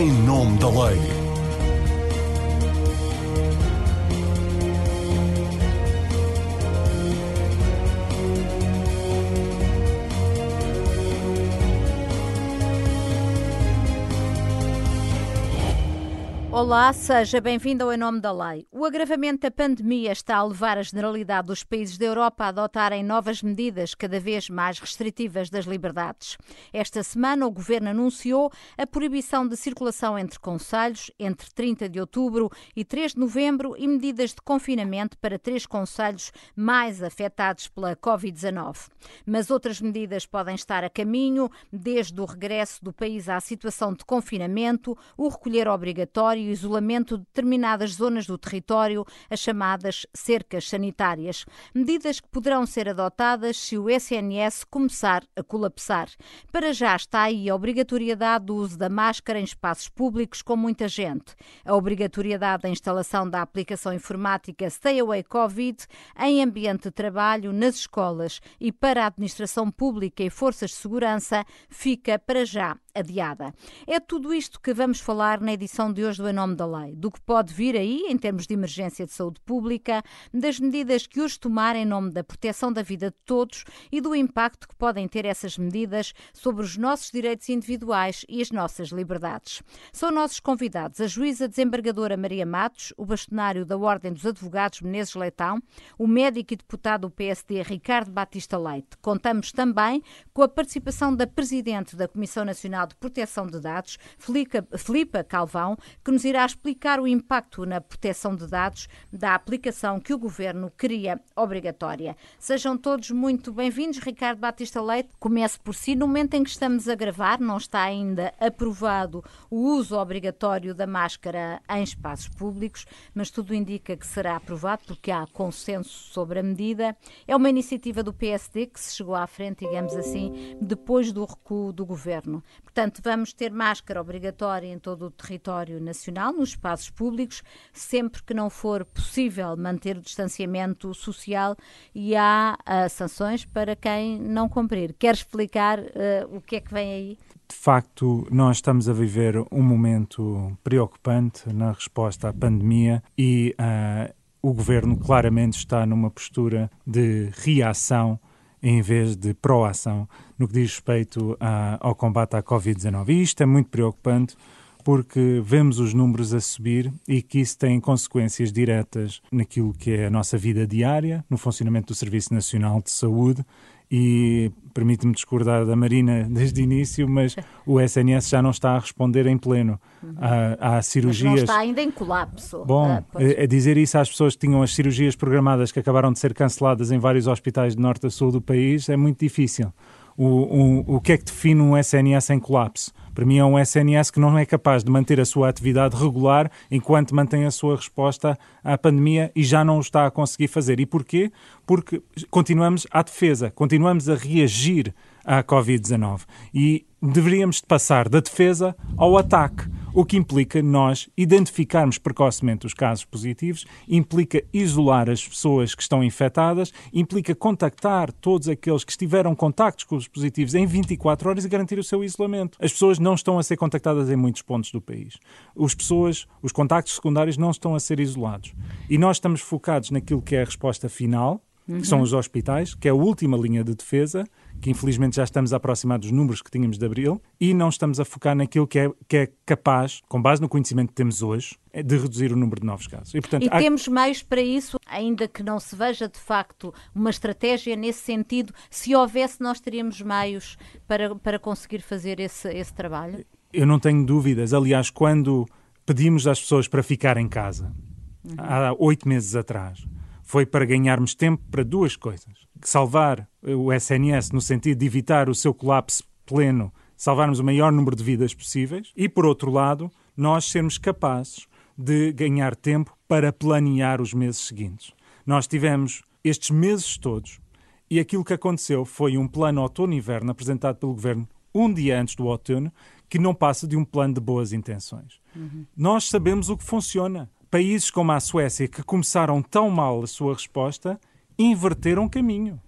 em nome da lei. Olá, seja bem-vindo ao Em Nome da Lei. O agravamento da pandemia está a levar a generalidade dos países da Europa a adotarem novas medidas cada vez mais restritivas das liberdades. Esta semana, o Governo anunciou a proibição de circulação entre conselhos entre 30 de outubro e 3 de novembro e medidas de confinamento para três conselhos mais afetados pela Covid-19. Mas outras medidas podem estar a caminho, desde o regresso do país à situação de confinamento, o recolher obrigatório isolamento de determinadas zonas do território, as chamadas cercas sanitárias. Medidas que poderão ser adotadas se o SNS começar a colapsar. Para já está aí a obrigatoriedade do uso da máscara em espaços públicos com muita gente, a obrigatoriedade da instalação da aplicação informática Stay Away Covid em ambiente de trabalho, nas escolas e para a administração pública e forças de segurança fica para já adiada. É tudo isto que vamos falar na edição de hoje do Em Nome da Lei, do que pode vir aí em termos de emergência de saúde pública, das medidas que hoje tomar em nome da proteção da vida de todos e do impacto que podem ter essas medidas sobre os nossos direitos individuais e as nossas liberdades. São nossos convidados a juíza desembargadora Maria Matos, o bastonário da Ordem dos Advogados Menezes Leitão, o médico e deputado do PSD Ricardo Batista Leite. Contamos também com a participação da presidente da Comissão Nacional De Proteção de Dados, Filipa Calvão, que nos irá explicar o impacto na proteção de dados da aplicação que o Governo queria obrigatória. Sejam todos muito bem-vindos. Ricardo Batista Leite, comece por si. No momento em que estamos a gravar, não está ainda aprovado o uso obrigatório da máscara em espaços públicos, mas tudo indica que será aprovado porque há consenso sobre a medida. É uma iniciativa do PSD que se chegou à frente, digamos assim, depois do recuo do Governo. Portanto, vamos ter máscara obrigatória em todo o território nacional, nos espaços públicos, sempre que não for possível manter o distanciamento social e há uh, sanções para quem não cumprir. Quer explicar uh, o que é que vem aí? De facto, nós estamos a viver um momento preocupante na resposta à pandemia e uh, o governo claramente está numa postura de reação em vez de proação no que diz respeito a, ao combate à Covid-19. E isto é muito preocupante porque vemos os números a subir e que isso tem consequências diretas naquilo que é a nossa vida diária, no funcionamento do Serviço Nacional de Saúde e permite-me discordar da Marina desde o início, mas o SNS já não está a responder em pleno. Há, há cirurgias. Mas não está ainda em colapso. Bom, ah, é, é dizer isso às pessoas que tinham as cirurgias programadas que acabaram de ser canceladas em vários hospitais de norte a sul do país é muito difícil. O, o, que é que define um SNS em colapso? Para mim é um SNS que não é capaz de manter a sua atividade regular enquanto mantém a sua resposta à pandemia e já não o está a conseguir fazer. E porquê? Porque continuamos à defesa, continuamos a reagir à Covid-19 e deveríamos passar da defesa ao ataque o que implica nós identificarmos precocemente os casos positivos, implica isolar as pessoas que estão infectadas, implica contactar todos aqueles que estiveram contactos com os positivos em 24 horas e garantir o seu isolamento. As pessoas não estão a ser contactadas em muitos pontos do país. As pessoas, os contactos secundários não estão a ser isolados. E nós estamos focados naquilo que é a resposta final, que uhum. são os hospitais, que é a última linha de defesa, que infelizmente já estamos a aproximar dos números que tínhamos de abril, e não estamos a focar naquilo que é, que é capaz, com base no conhecimento que temos hoje, é de reduzir o número de novos casos. E, portanto, e há... temos meios para isso, ainda que não se veja de facto uma estratégia nesse sentido. Se houvesse, nós teríamos meios para, para conseguir fazer esse, esse trabalho? Eu não tenho dúvidas. Aliás, quando pedimos às pessoas para ficar em casa, uhum. há oito meses atrás, foi para ganharmos tempo para duas coisas salvar o SNS no sentido de evitar o seu colapso pleno, salvarmos o maior número de vidas possíveis, e por outro lado, nós sermos capazes de ganhar tempo para planear os meses seguintes. Nós tivemos estes meses todos e aquilo que aconteceu foi um plano outono-inverno apresentado pelo governo um dia antes do outono, que não passa de um plano de boas intenções. Uhum. Nós sabemos o que funciona. Países como a Suécia, que começaram tão mal a sua resposta, inverteram caminho.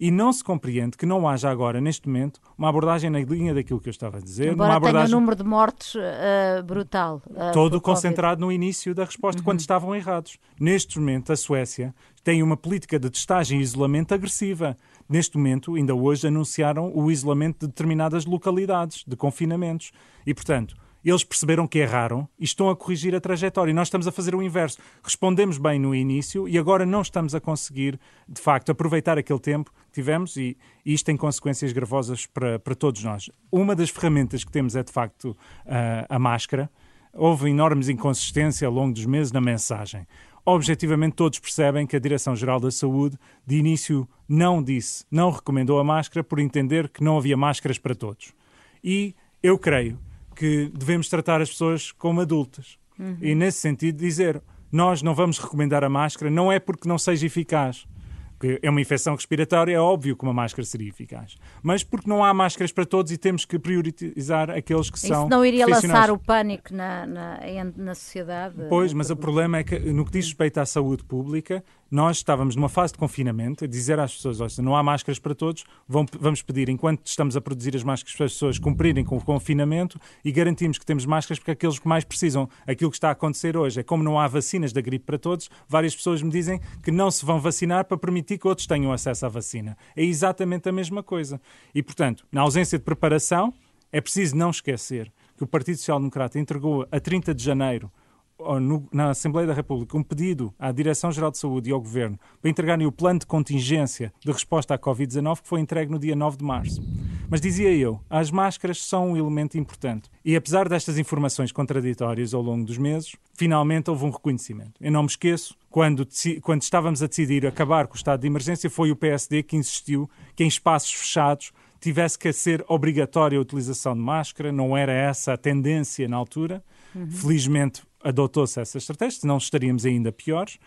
E não se compreende que não haja agora, neste momento, uma abordagem na linha daquilo que eu estava a dizer. Embora uma abordagem... tenha um número de mortes uh, brutal. Uh, todo concentrado no início da resposta, uhum. quando estavam errados. Neste momento, a Suécia tem uma política de testagem e isolamento agressiva. Neste momento, ainda hoje, anunciaram o isolamento de determinadas localidades, de confinamentos. E, portanto, eles perceberam que erraram e estão a corrigir a trajetória. E nós estamos a fazer o inverso. Respondemos bem no início e agora não estamos a conseguir, de facto, aproveitar aquele tempo que tivemos e, e isto tem consequências gravosas para, para todos nós. Uma das ferramentas que temos é, de facto, a, a máscara. Houve enormes inconsistência ao longo dos meses na mensagem. Objetivamente, todos percebem que a Direção-Geral da Saúde, de início, não disse, não recomendou a máscara por entender que não havia máscaras para todos. E eu creio que devemos tratar as pessoas como adultas. Uhum. E, nesse sentido, dizer nós não vamos recomendar a máscara, não é porque não seja eficaz. Porque é uma infecção respiratória, é óbvio que uma máscara seria eficaz. Mas porque não há máscaras para todos e temos que priorizar aqueles que são. Isso não iria lançar o pânico na, na, na sociedade? Pois, mas o problema é que, no que diz respeito à saúde pública, nós estávamos numa fase de confinamento, a dizer às pessoas, olha, não há máscaras para todos, vamos pedir, enquanto estamos a produzir as máscaras para as pessoas cumprirem com o confinamento e garantimos que temos máscaras para aqueles que mais precisam. Aquilo que está a acontecer hoje é como não há vacinas da gripe para todos, várias pessoas me dizem que não se vão vacinar para permitir que outros tenham acesso à vacina. É exatamente a mesma coisa. E, portanto, na ausência de preparação, é preciso não esquecer que o Partido Social Democrata entregou a 30 de janeiro no, na Assembleia da República um pedido à Direção-Geral de Saúde e ao Governo para entregarem o plano de contingência de resposta à Covid-19 que foi entregue no dia 9 de março. Mas dizia eu, as máscaras são um elemento importante. E apesar destas informações contraditórias ao longo dos meses, finalmente houve um reconhecimento. Eu não me esqueço, quando, quando estávamos a decidir acabar com o estado de emergência, foi o PSD que insistiu que em espaços fechados tivesse que ser obrigatória a utilização de máscara, não era essa a tendência na altura. Uhum. Felizmente adotou-se essa estratégia, senão estaríamos ainda piores.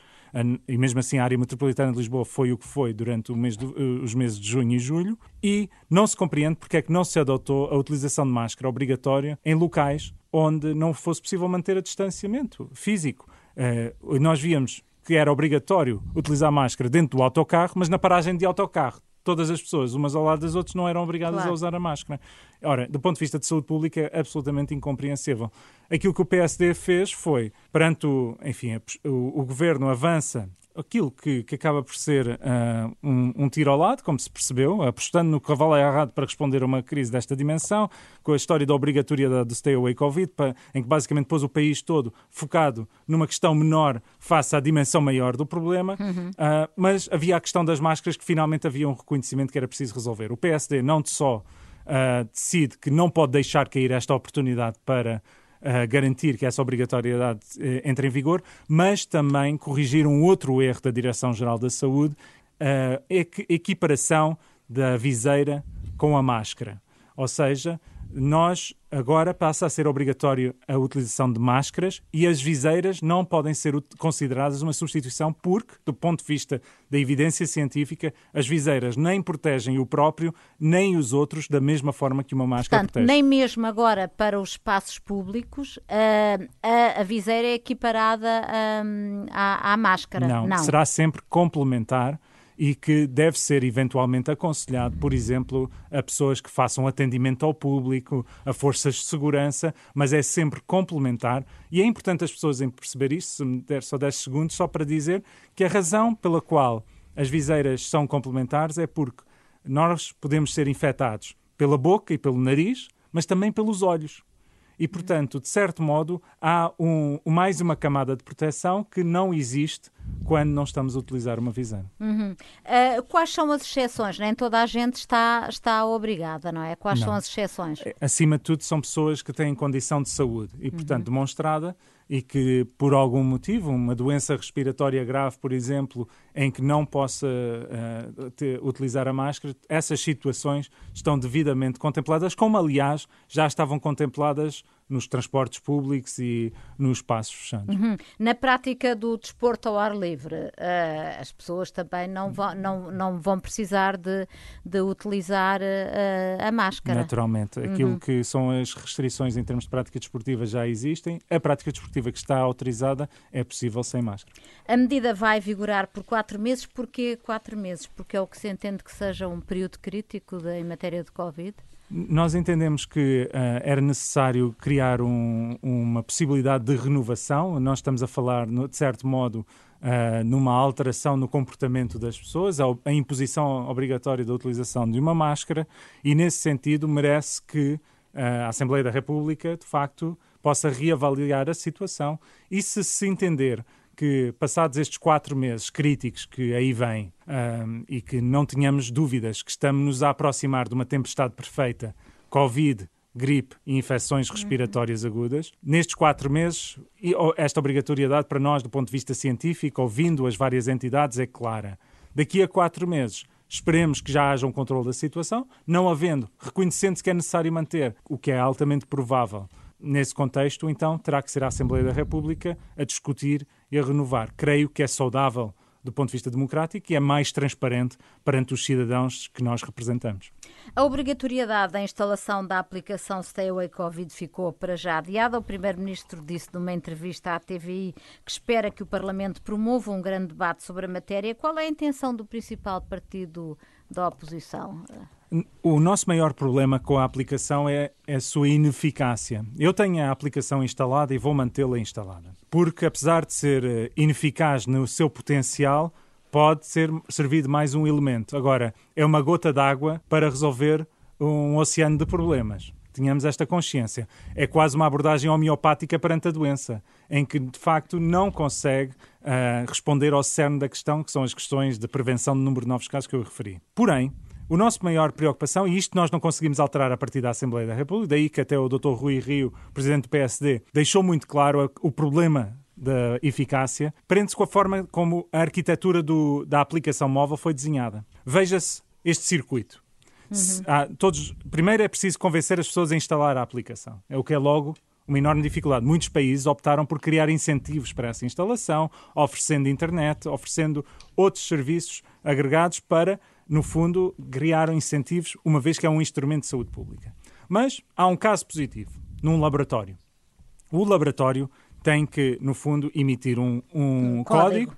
E mesmo assim, a área metropolitana de Lisboa foi o que foi durante mês de, eh, os meses de junho e julho. E não se compreende porque é que não se adotou a utilização de máscara obrigatória em locais onde não fosse possível manter a distanciamento físico. Uh, nós víamos que era obrigatório utilizar máscara dentro do autocarro, mas na paragem de autocarro todas as pessoas, umas ao lado das outras, não eram obrigadas claro. a usar a máscara. Ora, do ponto de vista de saúde pública, é absolutamente incompreensível. Aquilo que o PSD fez foi, perante o, enfim, o, o governo avança aquilo que, que acaba por ser uh, um, um, tiro ao lado, como se percebeu, apostando no cavalo errado para responder a uma crise desta dimensão, com a história da obrigatoriedade do Stay Away Covid, para, em que basicamente pôs o país todo focado numa questão menor face à dimensão maior do problema, uhum. uh, mas havia a questão das máscaras que finalmente havia um reconhecimento que era preciso resolver. O PSD não só uh, decide que não pode deixar cair esta oportunidade para uh, garantir que essa obrigatoriedade uh, entre em vigor, mas também corrigir um outro erro da Direção-Geral da Saúde, a equiparação da viseira com a máscara. Ou seja, nós agora passa a ser obrigatório a utilização de máscaras e as viseiras não podem ser consideradas uma substituição porque, do ponto de vista da evidência científica, as viseiras nem protegem o próprio nem os outros da mesma forma que uma máscara Portanto, protege. Nem mesmo agora para os espaços públicos uh, a, a, viseira é equiparada uh, à, à, máscara. Não, não, será sempre complementar e que deve ser eventualmente aconselhado, por exemplo, a pessoas que façam atendimento ao público, a forças de segurança, mas é sempre complementar e é importante as pessoas perceber isto, se me der só 10 segundos, só para dizer que a razão pela qual as viseiras são complementares é porque nós podemos ser infectados pela boca e pelo nariz, mas também pelos olhos. E, portanto, de certo modo, há um, mais uma camada de proteção que não existe quando não estamos a utilizar uma viseira. Uhum. Uh, quais são as exceções? Nem toda a gente está, está obrigada, não é? Quais não. são as exceções? É, acima de tudo, são pessoas que têm condição de saúde e, portanto, uhum. demonstrada e que, por algum motivo, uma doença respiratória grave, por exemplo, em que não possa uh, utilizar a máscara, essas situações estão devidamente contempladas, como, aliás, já estavam contempladas nos transportes públicos e nos espaços fechados. Uhum. Na prática do desporto ao ar livre, uh, as pessoas também não vão, não, não vão precisar de, de utilizar uh, a máscara. Naturalmente. Aquilo uhum. que são as restrições em termos de prática desportiva já existem. A prática desportiva que está autorizada é possível sem máscara. A medida vai vigorar por quatro meses. Porquê quatro meses? Porque é o que se entende que seja um período crítico de, em matéria de Covid? Nós entendemos que uh, era necessário criar um, uma possibilidade de renovação. Nós estamos a falar, no, de certo modo, uh, numa alteração no comportamento das pessoas, a, a, imposição obrigatória da utilização de uma máscara, e nesse sentido merece que uh, a Assembleia da República, de facto, possa reavaliar a situação e se se entender que, passados estes quatro meses críticos que aí vêm um, e que não tenhamos dúvidas que estamos-nos a aproximar de uma tempestade perfeita, Covid, gripe e infecções respiratórias agudas. Nestes quatro meses, esta obrigatoriedade para nós, do ponto de vista científico, ouvindo as várias entidades, é clara. Daqui a quatro meses, esperemos que já haja um controle da situação, não havendo, reconhecendo-se que é necessário manter, o que é altamente provável Nesse contexto, então, terá que ser a Assembleia da República a discutir e a renovar. Creio que é saudável do ponto de vista democrático e é mais transparente perante os cidadãos que nós representamos. A obrigatoriedade da instalação da aplicação Stay Away Covid ficou para já adiada. O Primeiro-Ministro disse numa entrevista à TVI que espera que o Parlamento promova um grande debate sobre a matéria. Qual é a intenção do principal partido da oposição? O nosso maior problema com a aplicação é, é a sua ineficácia. Eu tenho a aplicação instalada e vou mantê-la instalada. Porque, apesar de ser eh, ineficaz no seu potencial, pode ser servir de mais um elemento. Agora, é uma gota d'água para resolver um oceano de problemas. Tínhamos esta consciência. É quase uma abordagem homeopática perante a doença, em que de facto não consegue uh, responder ao cerne da questão, que são as questões de prevenção do número de novos casos que eu referi. Porém, o nosso maior preocupação, e isto nós não conseguimos alterar a partir da Assembleia da República, daí que até o Dr. Rui Rio, presidente do PSD, deixou muito claro o problema da eficácia, prende-se com a forma como a arquitetura do, da aplicação móvel foi desenhada. Veja-se este circuito. Uhum. Todos, primeiro é preciso convencer as pessoas a instalar a aplicação. É o que é logo uma enorme dificuldade. Muitos países optaram por criar incentivos para essa instalação, oferecendo internet, oferecendo outros serviços agregados para no fundo, criaram incentivos, uma vez que é um instrumento de saúde pública. Mas há um caso positivo, num laboratório. O laboratório tem que, no fundo, emitir um, um, um código. código.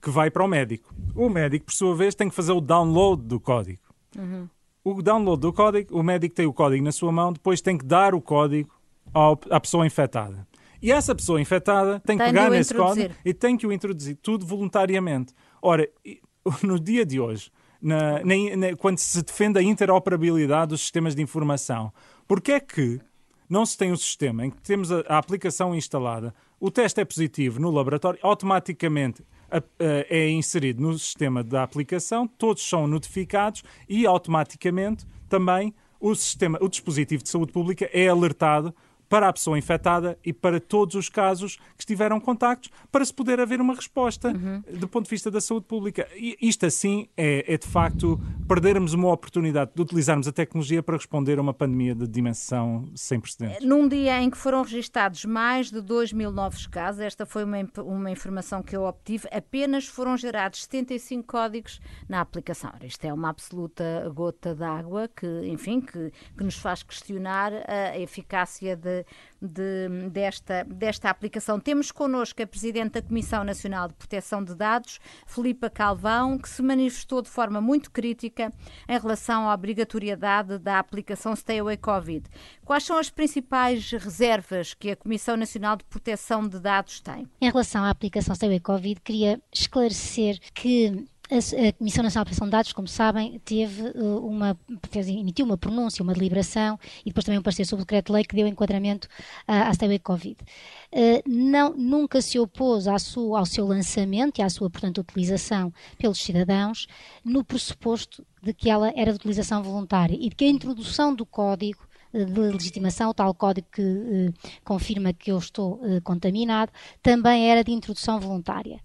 que vai para o médico. O médico, por sua vez, tem que fazer o download do código. Uhum. O download do código, o médico tem o código na sua mão, depois tem que dar o código ao, à pessoa infectada. E essa pessoa infectada tem que tem pegar nesse código e tem que o introduzir, tudo voluntariamente. Ora, no dia de hoje, na, na, na, quando se defende a interoperabilidade dos sistemas de informação. Porque é que não se tem um sistema em que temos a, a aplicação instalada, o teste é positivo no laboratório, automaticamente a, a, é inserido no sistema da aplicação, todos são notificados e automaticamente também o sistema, o dispositivo de saúde pública é alertado para a pessoa infectada e para todos os casos que estiveram contactos, para se poder haver uma resposta uhum. do ponto de vista da saúde pública. E isto assim é, é, de facto perdermos uma oportunidade de utilizarmos a tecnologia para responder a uma pandemia de dimensão sem precedentes. Num dia em que foram registados mais de 2 mil novos casos, esta foi uma, uma informação que eu obtive, apenas foram gerados 75 códigos na aplicação. Isto é uma absoluta gota d'água que, enfim, que, que nos faz questionar a eficácia de de, desta, desta aplicação. Temos connosco a Presidente da Comissão Nacional de Proteção de Dados, Filipa Calvão, que se manifestou de forma muito crítica em relação à obrigatoriedade da aplicação Stay Away Covid. Quais são as principais reservas que a Comissão Nacional de Proteção de Dados tem? Em relação à aplicação Stay Away Covid, queria esclarecer que a, Comissão Nacional de Proteção de Dados, como sabem, teve uh, uma, fez, emitiu uma pronúncia, uma deliberação e depois também um parecer sobre o decreto-lei que deu enquadramento à Stay Covid. Uh, não, nunca se opôs à sua, ao seu lançamento e à sua, portanto, utilização pelos cidadãos no pressuposto de que ela era de utilização voluntária e de que a introdução do código de legitimação, o tal código que uh, confirma que eu estou uh, contaminado, também era de introdução voluntária.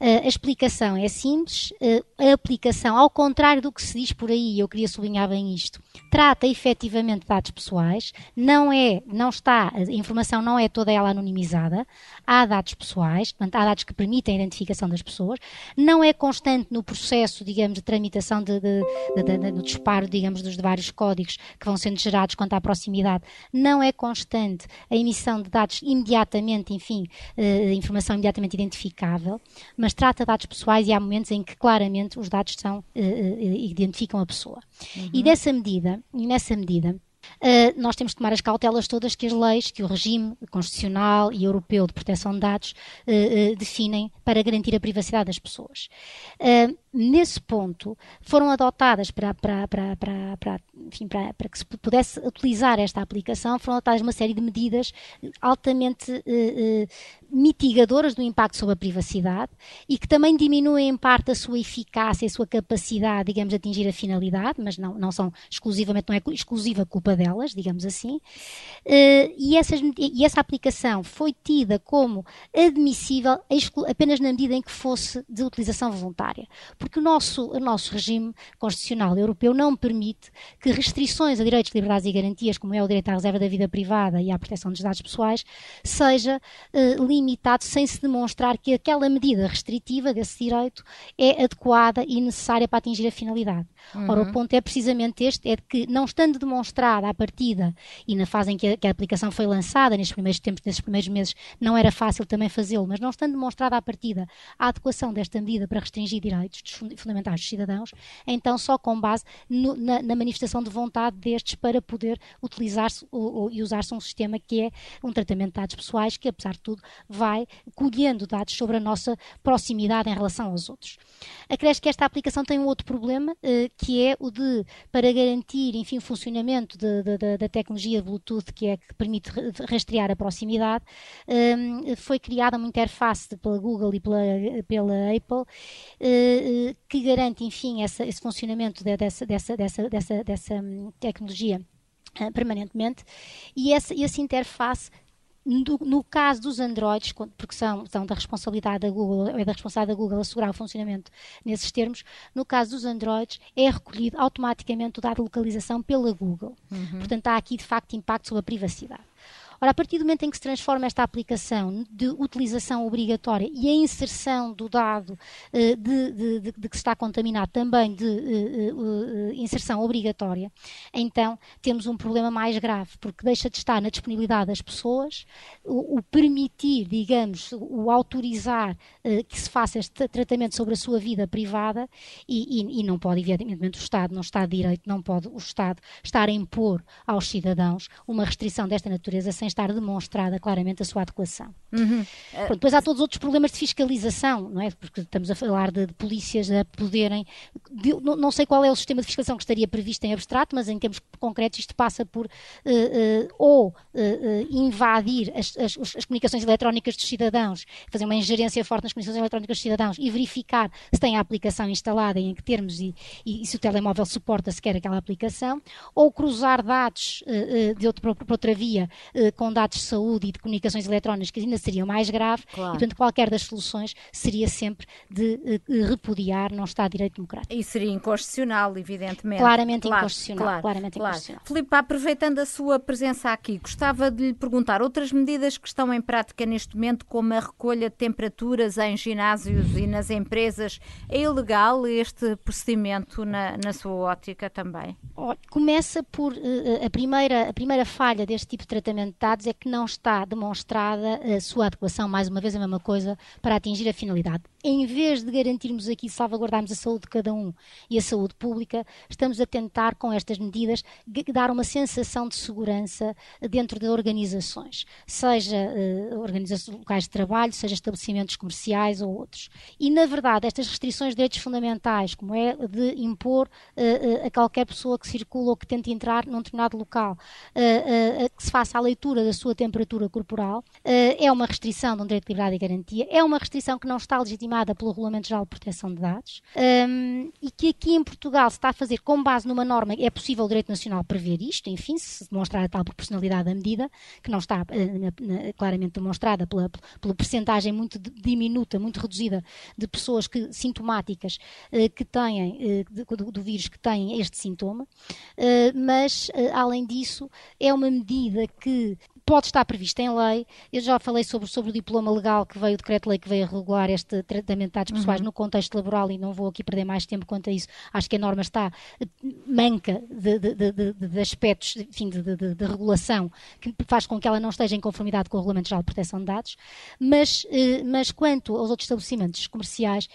Uh, a explicação é simples, a aplicação, ao contrário do que se diz por aí, eu queria sublinhar bem isto, trata efetivamente de dados pessoais, não é, não está, a informação não é toda ela anonimizada, há dados pessoais, portanto, há dados que permitem a identificação das pessoas, não é constante no processo, digamos, de tramitação de, de, de, de, do disparo, digamos, dos vários códigos que vão sendo gerados quanto à proximidade, não é constante a emissão de dados imediatamente, enfim, uh, informação imediatamente identificável, mas trata de dados pessoais e há momentos em que claramente os dados são, uh, uh, identificam a pessoa. Uhum. E dessa medida, e nessa medida, Uh, nós temos que tomar as cautelas todas que as leis, que o regime constitucional e europeu de proteção de dados uh, uh, definem para garantir a privacidade das pessoas. Nesse ponto, foram adotadas para, para, para, para, para, enfim, para, para que se pudesse utilizar esta aplicação, foram adotadas uma série de medidas altamente mitigadoras do impacto sobre a privacidade e que também diminuem em parte a sua eficácia a sua capacidade, digamos, de atingir a finalidade, mas não, não são exclusivamente, não é exclusiva culpa delas, digamos assim. Uh, e, essas, e essa aplicação foi tida como admissível apenas na medida em que fosse de utilização voluntária, porque o nosso, o nosso regime constitucional europeu não permite que restrições a direitos, liberdades e garantias, como é o direito à reserva da vida privada e à proteção dos dados pessoais, seja uh, limitado sem se demonstrar que aquela medida restritiva desse direito é adequada e necessária para atingir a finalidade. Uhum. Ora, o ponto é precisamente este, é que não estando demonstrada à partida e na fase em que a, que a aplicação foi lançada, nestes primeiros tempos, nesses primeiros meses, não era fácil também fazê-lo, mas não estando demonstrada à partida a adequação desta medida para restringir direitos fundamentais dos cidadãos, então só com base no, na, na, manifestação de vontade destes para poder utilizar-se e usar-se um sistema que é um tratamento de dados pessoais que, apesar de tudo, vai colhendo dados sobre a nossa proximidade em relação aos outros. Acresce que esta aplicação tem um outro problema, eh, que é o de, para garantir, enfim, o funcionamento de, de, da tecnologia Bluetooth, que é que permite rastrear a proximidade, um, foi criada uma interface pela Google e pela, pela Apple uh, que garante, enfim, essa, esse funcionamento dessa, dessa, dessa, dessa, dessa hum, tecnologia uh, permanentemente e essa, essa interface no, no, caso dos Androids, porque são, são da responsabilidade da Google, é da responsabilidade da Google assegurar o funcionamento nesses termos, no caso dos Androids é recolhido automaticamente o dado de localização pela Google. Uhum. Portanto, há aqui de facto impacto sobre a privacidade. Ora, a partir do momento em que se transforma esta aplicação de utilização obrigatória e a inserção do dado uh, de, de, de, de, que se está contaminado também de uh, uh, inserção obrigatória, então temos um problema mais grave, porque deixa de estar na disponibilidade das pessoas o, o permitir, digamos, o autorizar que se faça este tratamento sobre a sua vida privada e, e, e não pode, evidentemente, o Estado, não está de direito, não pode o Estado estar a impor aos cidadãos uma restrição desta natureza sem estar demonstrada claramente a sua adequação. Uhum. Pronto, depois há todos os outros problemas de fiscalização, não é? Porque estamos a falar de, de polícias a poderem. De, não, não, sei qual é o sistema de fiscalização que estaria previsto em abstrato, mas em termos concretos isto passa por uh, uh, ou uh, invadir as, as, as, comunicações eletrónicas dos cidadãos, fazer uma ingerência forte nas comunicações eletrónicas dos cidadãos e verificar se tem a aplicação instalada em que termos e, e, e se o telemóvel suporta sequer aquela aplicação, ou cruzar dados de outro, por outra via com dados de saúde e de comunicações eletrónicas que ainda seriam mais graves, claro. e portanto qualquer das soluções seria sempre de, de repudiar, não está a direito democrático. E seria inconstitucional, evidentemente. Claramente claro, inconstitucional. Claro, claramente claro. inconstitucional. Filipe, aproveitando a sua presença aqui, gostava de lhe perguntar outras medidas que estão em prática neste momento, como a recolha de temperaturas em ginásios e nas empresas, é ilegal este procedimento na, na sua ótica também? Começa por uh, a, primeira, a primeira falha deste tipo de tratamento é que não está demonstrada a sua adequação, mais uma vez a mesma coisa, para atingir a finalidade. Em vez de garantirmos aqui, salvaguardarmos a saúde de cada um e a saúde pública, estamos a tentar, com estas medidas, dar uma sensação de segurança dentro de organizações, seja uh, organizações locais de trabalho, seja estabelecimentos comerciais ou outros. E, na verdade, estas restrições de direitos fundamentais, como é de impor uh, uh, a qualquer pessoa que circula ou que tente entrar num determinado local, que se faça a leitura altura da sua temperatura corporal, é uma restrição de um direito de liberdade e garantia, é uma restrição que não está legitimada pelo Regulamento Geral de Proteção de Dados um, e que aqui em Portugal se está a fazer com base numa norma, é possível o direito nacional prever isto, enfim, se demonstrar a tal proporcionalidade da medida, que não está uh, claramente demonstrada pela, pela percentagem muito diminuta, muito reduzida de pessoas que, sintomáticas uh, que têm, do, do, vírus que têm este sintoma, mas, além disso, é uma medida que pode estar prevista em lei. Eu já falei sobre, sobre o diploma legal que veio, o decreto-lei que veio a regular este tratamento de dados pessoais uhum. no contexto laboral e não vou aqui perder mais tempo quanto a isso. Acho que a norma está eh, manca de, de, de, de aspectos enfim, de, regulação que faz com que ela não esteja em conformidade com o Regulamento Geral de Proteção de Dados, mas, eh, mas quanto aos outros estabelecimentos comerciais,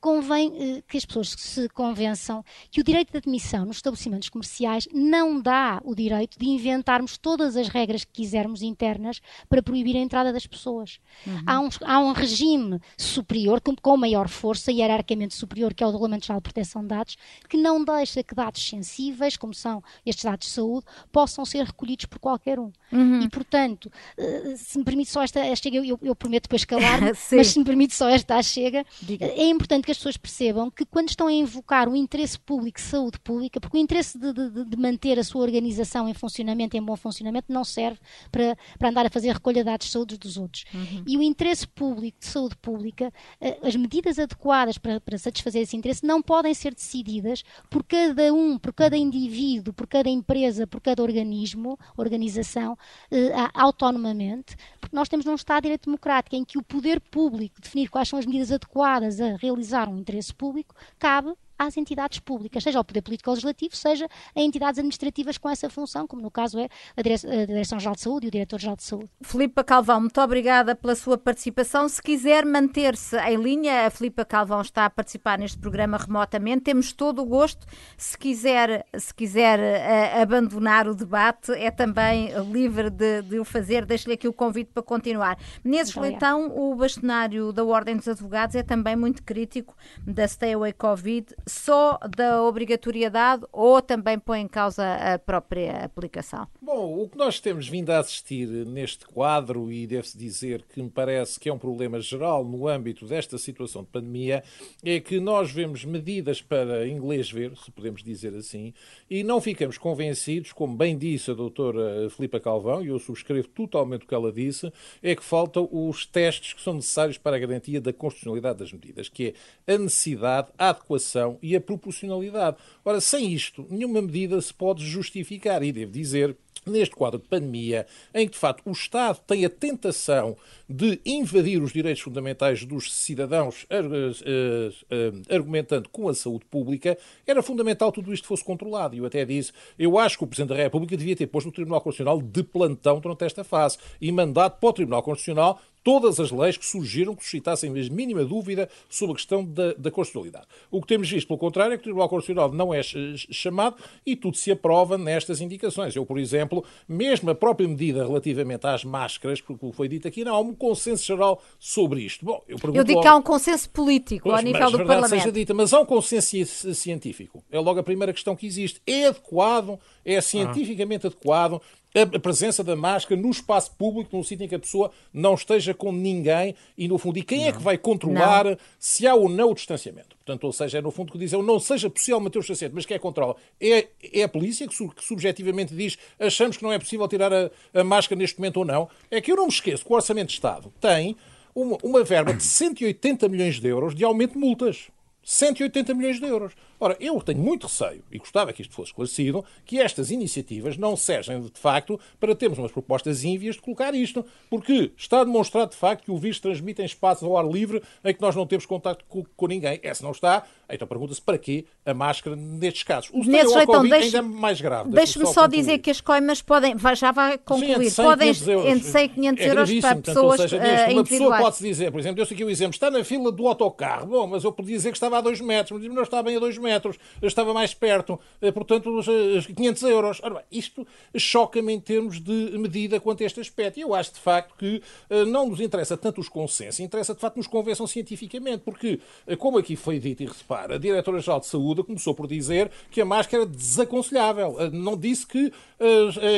convém eh, que as pessoas se convençam que o direito de admissão nos estabelecimentos comerciais não dá o direito de inventarmos todas as regras que quisermos internas para proibir a entrada das pessoas. Uhum. Há, um, há um regime superior, com, com maior força, hierarquicamente superior, que é o Regulamento Geral de Proteção de Dados, que não deixa que dados sensíveis, como são estes dados de saúde, possam ser recolhidos por qualquer um. Uhum. E, portanto, eh, se me permite só esta, esta eu, eu, eu prometo depois calar, mas se me permite só esta chega, Diga. é importante que as pessoas percebam que quando estão a invocar o interesse público, saúde pública, porque o interesse de, de, de manter a sua organização em funcionamento, em bom funcionamento, não serve para, para andar a fazer recolha de dados de saúde dos outros. Uhum. E o interesse público, de saúde pública, eh, as medidas adequadas para, para satisfazer esse interesse não podem ser decididas por cada um, por cada indivíduo, por cada empresa, por cada organismo, organização, eh, autonomamente, porque nós temos num Estado de Direito Democrático em que o poder público definir quais são as medidas adequadas a realizar um interesse público cabe às entidades públicas, seja ao Poder Político Legislativo, seja a entidades administrativas com essa função, como no caso é a Direção-Geral de Saúde e o Diretor-Geral de Saúde. Filipa Calvão, muito obrigada pela sua participação. Se quiser manter-se em linha, a Filipa Calvão está a participar neste programa remotamente. Temos todo o gosto. Se quiser, se quiser uh, abandonar o debate, é também livre de, de o fazer. Deixo-lhe aqui o convite para continuar. Menezes Leitão, o bastonário da Ordem dos Advogados, é também muito crítico da Stay Away Covid só da obrigatoriedade ou também põe em causa a própria aplicação? Bom, o que nós temos vindo a assistir neste quadro, e deve-se dizer que me parece que é um problema geral no âmbito desta situação de pandemia, é que nós vemos medidas para inglês ver, se podemos dizer assim, e não ficamos convencidos, como bem disse a doutora Filipa Calvão, e eu subscrevo totalmente o que ela disse, é que faltam os testes que são necessários para a garantia da constitucionalidade das medidas, que é a necessidade, a adequação e a proporcionalidade. Ora, sem isto, nenhuma medida se pode justificar. E devo dizer neste quadro de pandemia, em que de facto o Estado tem a tentação de invadir os direitos fundamentais dos cidadãos, eh, eh, argumentando com a saúde pública, era fundamental tudo isto fosse controlado. E eu até disse, eu acho que o Presidente da República devia ter posto o Tribunal Constitucional de plantão durante esta fase e mandado para o Tribunal Constitucional todas as leis que surgiram que suscitassem a mínima dúvida sobre a questão da, da constitucionalidade. O que temos visto, pelo contrário, é que o Tribunal Constitucional não é chamado e tudo se aprova nestas indicações. Eu, por exemplo, mesmo a própria medida relativamente às máscaras, porque foi dito aqui, não há um consenso geral sobre isto. Bom, eu, eu digo que há um consenso político pois, ao nível do Parlamento. Seja dita, mas há um consenso científico. É logo a primeira questão que existe. É adequado, é cientificamente ah. adequado a presença da máscara no espaço público, num sítio em que a pessoa não esteja com ninguém e, no fundo, e quem não. é que vai controlar não. se há ou não o distanciamento? Portanto, ou seja, é no fundo que dizem, não seja possível manter o distanciamento, mas quem é que controla? É, é a polícia que, que, subjetivamente diz, achamos que não é possível tirar a, a máscara neste momento ou não. É que eu não me esqueço que o Orçamento de Estado tem uma, uma verba de 180 milhões de euros de aumento de multas. 180 milhões de euros. Ora, eu tenho muito receio, e gostava que isto fosse esclarecido, que estas iniciativas não sejam, de facto, para termos umas propostas ínvias de colocar isto, porque está demonstrado, de facto, que o vírus transmite em espaços ao ar livre em que nós não temos contato com, com ninguém. Essa não está, então pergunta-se para quê a máscara nestes casos. O Nesse jeito, então, deixe, ainda é mais grave. Deixe-me só, dizer que as coimas podem, já vai concluir, Sim, podem entre 100 e 500 é euros para pessoas portanto, ou seja, uh, Uma pessoa pode-se dizer, por exemplo, eu sei aqui o exemplo, está na fila do autocarro, bom, mas eu podia dizer que estava estava a 2 metros, mas não estava bem a 2 metros, estava mais perto, eh, portanto, os 500 euros. Ora bem, isto choca-me em termos de medida quanto a este aspecto. E eu acho, de facto, que não nos interessa tanto os consensos, interessa, de facto, nos convençam cientificamente, porque, como aqui foi dito e repara, a Diretora-Geral de Saúde começou por dizer que a máscara era desaconselhável. Não disse que,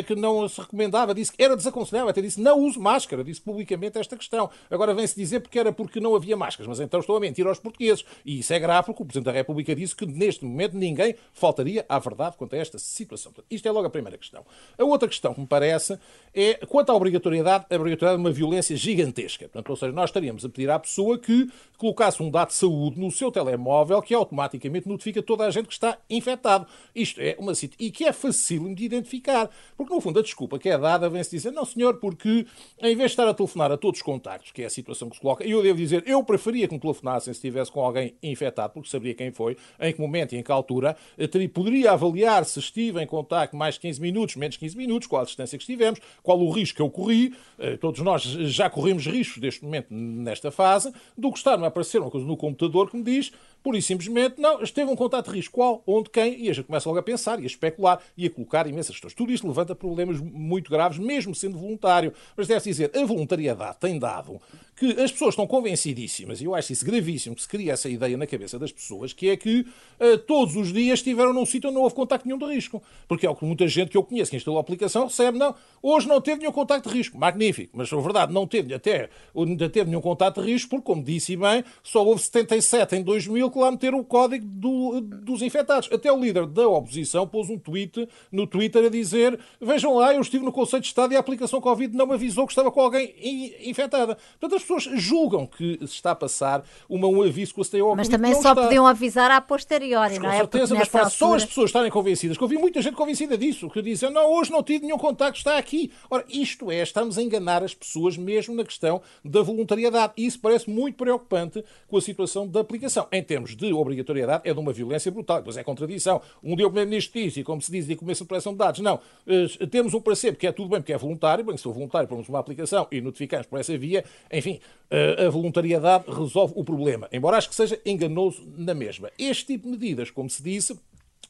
que não se recomendava, disse que era desaconselhável, até disse não use máscara, disse publicamente esta questão. Agora vem-se dizer porque era porque não havia máscaras, mas então estou a mentir aos portugueses. E isso é grave porque o Presidente da República disse que neste momento ninguém faltaria à verdade quanto a esta situação. Isto é logo a primeira questão. A outra questão que me parece é quanto à obrigatoriedade, a obrigatoriedade é uma violência gigantesca. Portanto, ou seja, nós estaríamos a pedir à pessoa que colocasse um dado de saúde no seu telemóvel que automaticamente notifica toda a gente que está infectado. Isto é uma e que é facílimo de identificar. Porque, no fundo, a desculpa que é dada vem-se dizer, não, senhor, porque em vez de estar a telefonar a todos os contactos, que é a situação que se coloca, e eu devo dizer, eu preferia que me telefonassem se estivesse com alguém infectado, porque sabia quem foi, em que momento e em que altura, poderia avaliar se estive em contacto mais de 15 minutos, menos 15 minutos, qual a distância que estivemos, qual o risco que eu corri, eh, todos nós já corremos riscos neste momento, nesta fase, do que estar a aparecer uma coisa no computador que me diz Pura e simplesmente, não, esteve um contato de risco. Qual? Onde? Quem? E a gente começa logo a pensar e a especular e a colocar imensas questões. Tudo isto levanta problemas muito graves, mesmo sendo voluntário. Mas deve-se dizer, a voluntariedade tem dado que as pessoas estão convencidíssimas, e eu acho isso gravíssimo, que se cria essa ideia na cabeça das pessoas, que é que uh, todos os dias estiveram num sítio onde não houve contacto nenhum de risco. Porque é o que muita gente que eu conheço que instalou a aplicação recebe, não, hoje não teve nenhum contacto de risco. Magnífico. Mas, na verdade, não teve até, ainda teve nenhum contacto de risco, porque, como disse bem, só houve 77 em 2000 que lá meteram o código do, dos infectados. Até o líder da oposição pôs um tweet no Twitter a dizer vejam lá, eu estive no Conselho de Estado e a aplicação Covid não me avisou que estava com alguém infectada. Portanto, as pessoas julgam que se está a passar uma, um aviso que o stay Mas também só está. podiam avisar a posteriori, não é? Com certeza, mas para só as pessoas estarem convencidas, que eu vi muita gente convencida disso, que dizem, não, hoje não tive nenhum contacto, está aqui. Ora, isto é, estamos a enganar as pessoas mesmo na questão da voluntariedade. E isso parece muito preocupante com a situação da aplicação. Em termos de obrigatoriedade, é de uma violência brutal. Pois é contradição. Um dia o Primeiro-Ministro disse, e como se diz, de começo de pressão de dados, não, eh, temos um parecer que é tudo bem porque é voluntário, bem, se for voluntário, pomos uma aplicação e notificamos por essa via, enfim, eh, a voluntariedade resolve o problema, embora acho que seja enganoso na mesma. Este tipo de medidas, como se disse,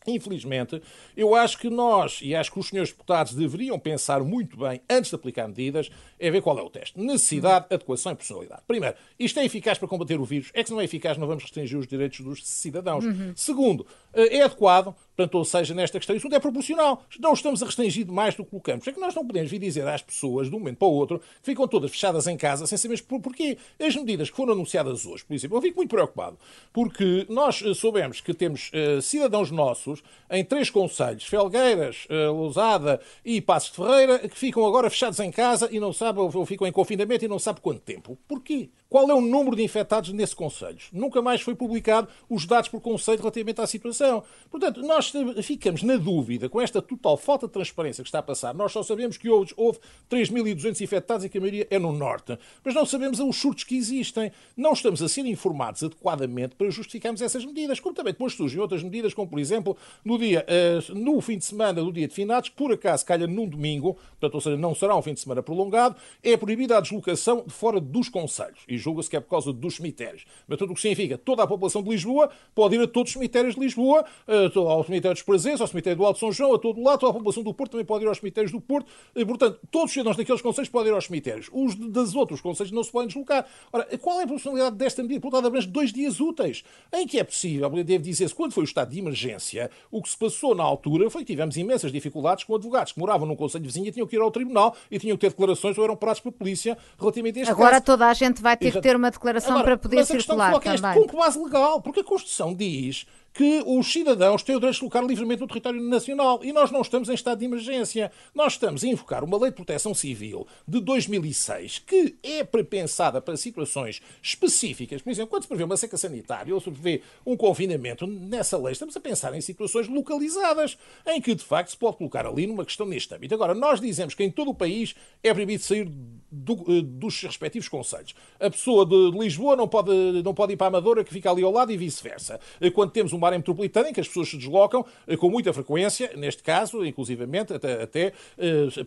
Infelizmente, eu acho que nós, e acho que os senhores deputados deveriam pensar muito bem, antes de aplicar medidas, é ver qual é o teste. Necessidade, adequação e personalidade. Primeiro, isto é eficaz para combater o vírus? É que se não é eficaz, não vamos restringir os direitos dos cidadãos. Uhum. Segundo, eh, é adequado, portanto, ou seja, nesta questão, isso é proporcional. Não estamos a restringir mais do que colocamos. É que nós não podemos vir dizer às pessoas, de um momento para o outro, que ficam todas fechadas em casa, sem saber por porquê. As medidas que foram anunciadas hoje, por exemplo, eu fico muito preocupado, porque nós eh, soubemos que temos uh, cidadãos nossos em três conselhos, Felgueiras, uh, Lousada e Passos de Ferreira, que ficam agora fechados em casa e não sabem, ou ficam em confinamento e não sabem quanto tempo. Porquê? Qual é o número de infectados nesses conselhos? Nunca mais foi publicado os dados por conselho relativamente à situação. Portanto, nós ficamos na dúvida com esta total falta de transparência que está a passar. Nós só sabemos que hoje houve 3.200 infectados e que a maioria é no Norte. Mas não sabemos os surtos que existem. Não estamos a ser informados adequadamente para justificarmos essas medidas. Como também depois surgem outras medidas, como por exemplo, no, dia, uh, no fim de semana do dia de finados, que por acaso calha num domingo, portanto, ou seja, não será um fim de semana prolongado, é proibida a deslocação de fora dos conselhos. E julga-se que é por causa dos cemitérios. Mas tudo o que significa toda a população de Lisboa pode ir a todos os cemitérios de Lisboa, uh, ao cemitério dos Prazeres, ao cemitério do Alto São João, a todo lado, toda a população do Porto também pode ir aos cemitérios do Porto. E, portanto, todos os cidadãos daqueles conselhos podem ir aos cemitérios. Os das outros conselhos não se podem deslocar. Ora, qual é a possibilidade desta medida? Portanto, abrange dois dias úteis, em que é possível, devo dizer-se, quando foi o estado de emergência, o que se passou na altura foi que tivemos imensas dificuldades com advogados que moravam num conselho vizinho e tinham que ir ao tribunal e tinham que ter declarações ou eram parados pela polícia relativamente a este Agora caso. toda a gente vai ter que ter uma declaração Agora, para poder circular também. É este, com base legal, porque a Constituição diz que os cidadãos têm o direito de deslocar livremente no território nacional. E nós não estamos em estado de emergência. Nós estamos a invocar uma lei de proteção civil de 2006 que é pensada para situações específicas. Por exemplo, quando se prevê uma seca sanitária ou se prevê um confinamento, nessa lei estamos a pensar em situações localizadas, em que de facto se pode colocar ali numa questão neste âmbito. Agora, nós dizemos que em todo o país é proibido sair do, eh, dos respectivos conselhos. A pessoa de Lisboa não pode, não pode ir para a Amadora, que fica ali ao lado, e vice-versa. Eh, quando temos uma área metropolitana em que as pessoas se deslocam eh, com muita frequência, neste caso, inclusivamente, até, até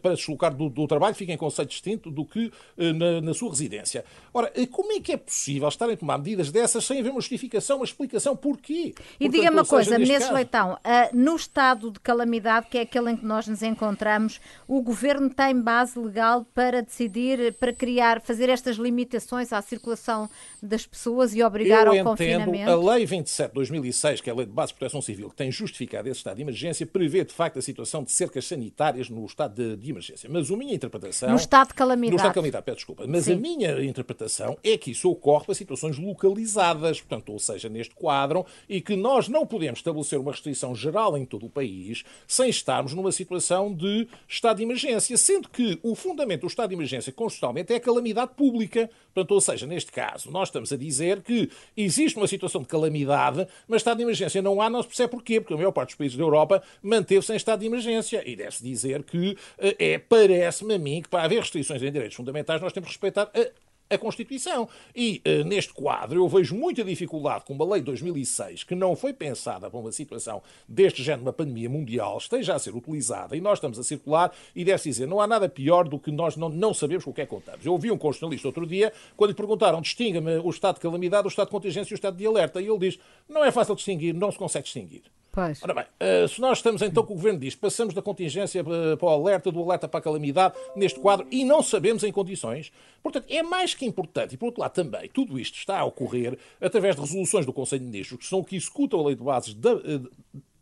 para se deslocar do, do, trabalho, fica em conceito distinto do que na, na, sua residência. Ora, como é que é possível estarem a tomar medidas dessas sem haver uma justificação, uma explicação porquê? E diga-me uma coisa, Menezes Leitão, no estado de calamidade, que é aquele em que nós nos encontramos, o Governo tem base legal para decidir para criar, fazer estas limitações à circulação das pessoas e obrigar Eu ao entendo, confinamento? A Lei 27 de 2006, que é a Lei de Base de Proteção Civil, que tem justificado esse estado de emergência, prevê de facto a situação de cercas sanitárias no estado de, de emergência. Mas a minha interpretação. No estado de calamidade. No estado de calamidade, peço desculpa. Mas Sim. a minha interpretação é que isso ocorre para situações localizadas, portanto, ou seja, neste quadro, e que nós não podemos estabelecer uma restrição geral em todo o país sem estarmos numa situação de estado de emergência, sendo que o fundamento do estado de emergência constitucionalmente é a calamidade pública. Portanto, ou seja, neste caso, nós estamos a dizer que existe uma situação de calamidade, mas estado de emergência não há, não se percebe porquê, porque a maior parte dos países da Europa manteve-se em estado de emergência. E deve-se dizer que eh, é, parece-me a mim, que para haver restrições em direitos fundamentais, nós temos que respeitar a a Constituição. E uh, neste quadro eu vejo muita dificuldade com uma lei de 2006 que não foi pensada para uma situação deste género, uma pandemia mundial, esteja a ser utilizada e nós estamos a circular e deve-se dizer, não há nada pior do que nós não, não sabemos o que é que contamos. Eu ouvi um constitucionalista outro dia, quando lhe perguntaram, distinga-me o estado de calamidade, o estado de contingência e o estado de alerta, e ele diz, não é fácil distinguir, não se consegue distinguir. Pois. Ora bem, uh, se nós estamos então que o Governo diz, passamos da contingência para, para o alerta, do alerta para a calamidade, neste quadro, e não sabemos em condições, portanto, é mais que importante, e por outro lado também, tudo isto está a ocorrer através de resoluções do Conselho de Ministros, que são o que executam a lei de bases da, uh,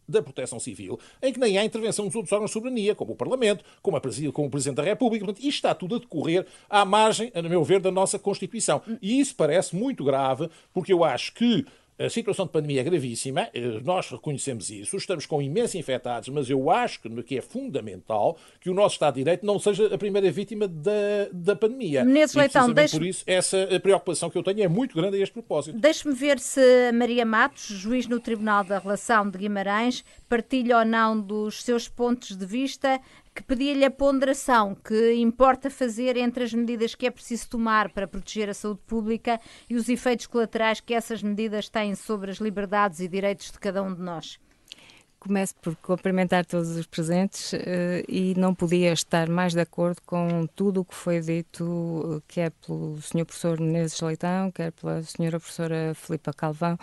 da Proteção Civil, em que nem há intervenção dos outros órgãos de soberania, como o Parlamento, como, a, como o Presidente da República. Portanto, isto está tudo a decorrer à margem, a meu ver, da nossa Constituição. E isso parece muito grave, porque eu acho que a situação de pandemia é gravíssima, eh, nós reconhecemos isso, estamos com imensos infectados, mas eu acho que é fundamental que o nosso Estado de Direito não seja a primeira vítima da, da pandemia. Menezes Leitão, deixe... por isso, essa preocupação que eu tenho é muito grande a este propósito. Deixe-me ver se Maria Matos, juiz no Tribunal da Relação de Guimarães, partilha ou não dos seus pontos de vista que pedia-lhe a ponderação que importa fazer entre as medidas que é preciso tomar para proteger a saúde pública e os efeitos colaterais que essas medidas têm sobre as liberdades e direitos de cada um de nós. Começo por cumprimentar todos os presentes uh, e não podia estar mais de acordo com tudo o que foi dito, quer pelo Sr. Professor Menezes Leitão, quer pela Sra. Professora Filipa Calvão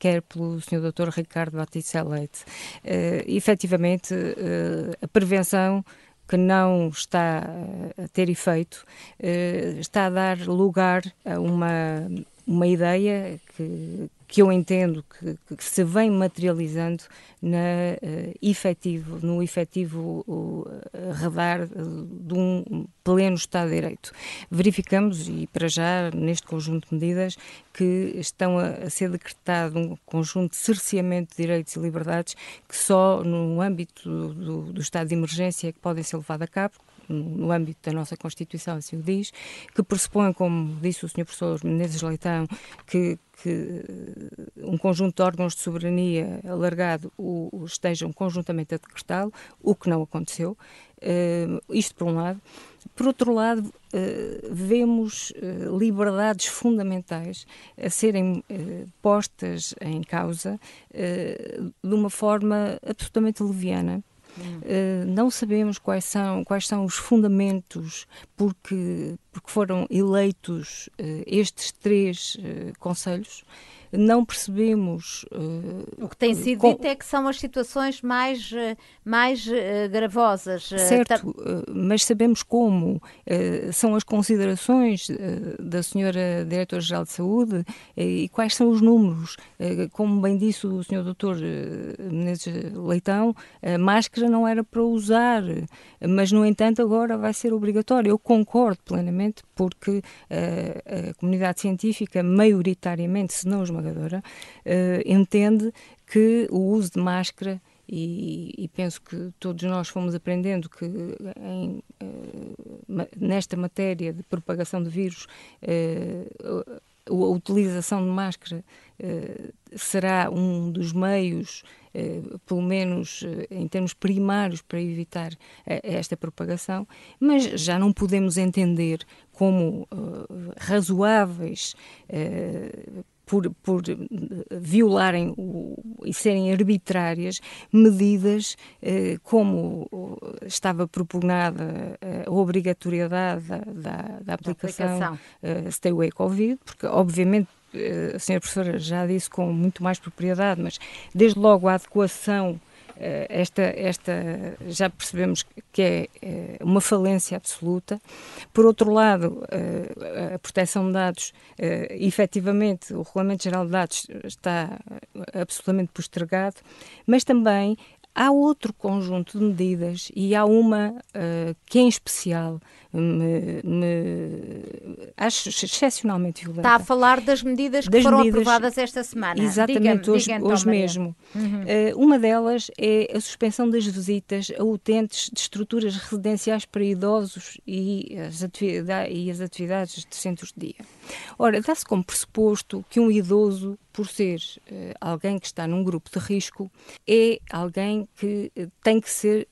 quer pelo Sr. Dr. Ricardo Batista Leite. Uh, efetivamente, uh, a prevenção que não está a ter efeito uh, está a dar lugar a uma, uma ideia que, que eu entendo que, que se vem materializando na, uh, efetivo, no efetivo uh, radar uh, de um pleno Estado de Direito. Verificamos, e para já, neste conjunto de medidas, que estão a, a ser decretado um conjunto de cerceamento de direitos e liberdades que só no âmbito do, do, do Estado de Emergência é que podem ser levados a cabo, no âmbito da nossa Constituição, assim o diz, que pressupõe, como disse o Sr. Professor Menezes Leitão, que, que um conjunto de órgãos de soberania alargado o, estejam conjuntamente a decretá-lo, o que não aconteceu. Uh, isto por um lado. Por outro lado, uh, vemos uh, liberdades fundamentais a serem postas em causa de uma forma absolutamente leviana Uh, não sabemos quais são, quais são os fundamentos porque, porque foram eleitos uh, estes três uh, conselhos não percebemos. Uh, o que tem sido com... dito é que são as situações mais, eh, mais uh, gravosas. Certo, uh, mas sabemos como. são as considerações da senhora Diretora-Geral de Saúde e quais são os números. como bem disse o senhor doutor Menezes Leitão, a máscara não era para usar, mas, no entanto, agora vai ser obrigatória. Eu concordo plenamente, porque a comunidade científica, maioritariamente, se não os esmagadora, uh, entende que o uso de máscara e, e, penso que todos nós fomos aprendendo que em, uh, nesta matéria de propagação de vírus uh, a utilização de máscara será um dos meios, pelo menos em termos primários, para evitar esta propagação, mas já não podemos entender como razoáveis por, por violarem o, e serem arbitrárias medidas eh, como estava propugnada a obrigatoriedade da, da, da aplicação, aplicação. Uh, Stay Away Covid, porque obviamente a senhora professora já disse com muito mais propriedade, mas desde logo a adequação eh, esta, esta já percebemos que é eh, uma falência absoluta. Por outro lado, eh, a proteção de dados, efetivamente, o Regulamento Geral de Dados está absolutamente postergado, mas também há outro conjunto de medidas e há uma uh, que em especial me, me, acho excepcionalmente violenta. Está a falar das medidas que das foram medidas, aprovadas esta semana. Exatamente, diga hoje, diga então, hoje mesmo. Uhum. Uh, uma delas é a suspensão das visitas a utentes de estruturas residenciais para idosos e as, atividades, e as atividades de centros de dia. Ora, dá-se como pressuposto que um idoso, por ser uh, alguém que está num grupo de risco, é alguém que uh, tem que ser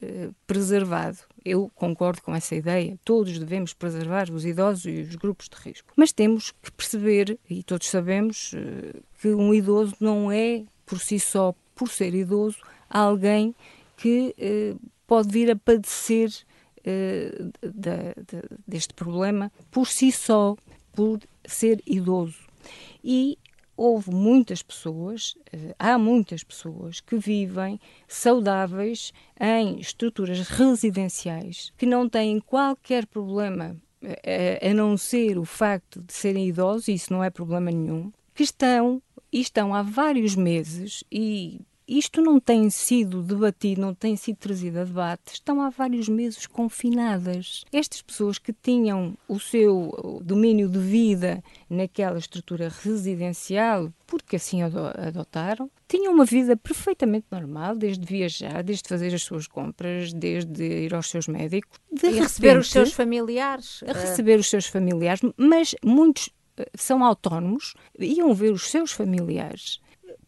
preservado eu concordo com essa ideia. Todos devemos preservar os idosos e os grupos de risco. Mas temos que perceber, e todos sabemos, que um idoso não é, por si só, por ser idoso, alguém que pode vir a padecer deste problema por si só, por ser idoso. E houve muitas pessoas, eh, há muitas pessoas que vivem saudáveis em estruturas residenciais que não têm qualquer problema eh, a, não ser o facto de serem idosos, e isso não é problema nenhum, que estão e estão há vários meses e isto não tem sido debatido, não tem sido trazido a debate, estão há vários meses confinadas. Estas pessoas que tinham o seu domínio de vida naquela estrutura residencial, porque assim adotaram, tinham uma vida perfeitamente normal, desde viajar, desde fazer as suas compras, desde ir aos seus médicos, de e receber os seus familiares. A receber os seus familiares, mas muitos eh, são autónomos, iam ver os seus familiares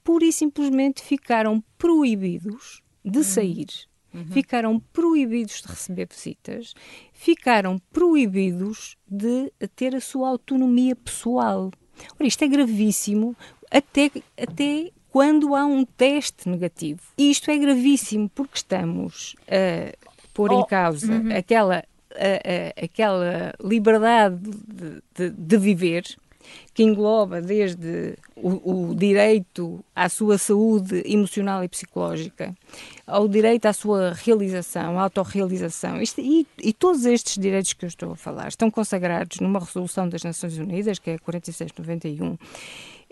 pura e simplesmente ficaram proibidos de uhum. sair. Uhum. Ficaram proibidos de receber visitas, ficaram proibidos de ter a sua autonomia pessoal. Ora, isto é gravíssimo, até, até quando há um teste negativo. E isto é gravíssimo porque estamos a pôr oh, em causa uhum. aquela, a, a, aquela liberdade de, de, de viver que engloba desde o, o, direito à sua saúde emocional e psicológica, ao direito à sua realização, à autorrealização. E, e, todos estes direitos que eu estou a falar estão consagrados numa resolução das Nações Unidas, que é a 4691.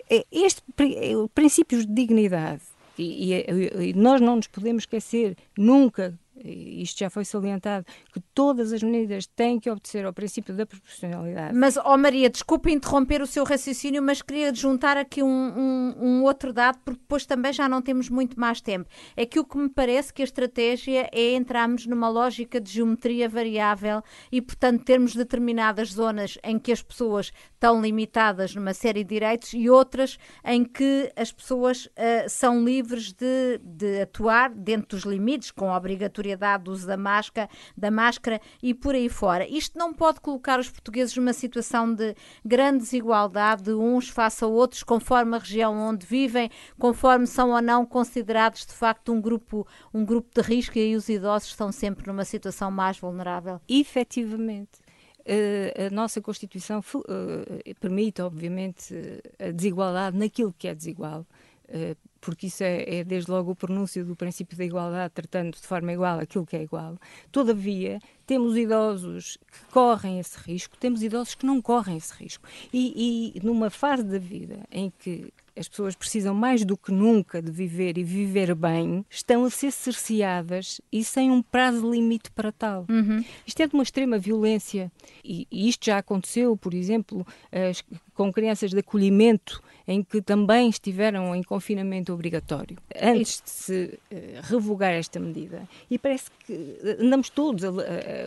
É, este é, princípios de dignidade, e, e, e nós não nos podemos esquecer nunca isto já foi salientado, que todas as medidas têm que obedecer ao princípio da proporcionalidade. Mas, ó oh Maria, desculpe interromper o seu raciocínio, mas queria juntar aqui um, um, um, outro dado, porque depois também já não temos muito mais tempo. É que o que me parece que a estratégia é entrarmos numa lógica de geometria variável e, portanto, termos determinadas zonas em que as pessoas estão limitadas numa série de direitos e outras em que as pessoas uh, são livres de, de atuar dentro dos limites, com obrigatoriedade obrigatoriedade do uso da máscara, da máscara e por aí fora. Isto não pode colocar os portugueses numa situação de grande desigualdade, de uns face a outros, conforme a região onde vivem, conforme são ou não considerados de facto um grupo, um grupo de risco e aí os idosos estão sempre numa situação mais vulnerável. Efetivamente. Uh, a nossa Constituição uh, permite, obviamente, a desigualdade naquilo que é desigual. Uh, porque isso é, é, desde logo o pronúncio do princípio da igualdade, tratando de forma igual aquilo que é igual. Todavia, temos idosos que correm esse risco, temos idosos que não correm esse risco. E, e numa fase da vida em que as pessoas precisam mais do que nunca de viver e viver bem, estão a ser cerceadas e sem um prazo limite para tal. Uhum. Isto é de uma extrema violência e, e isto já aconteceu, por exemplo, as, com crianças de acolhimento em que também estiveram em confinamento obrigatório, antes de se uh, revogar esta medida. E parece que andamos todos, a,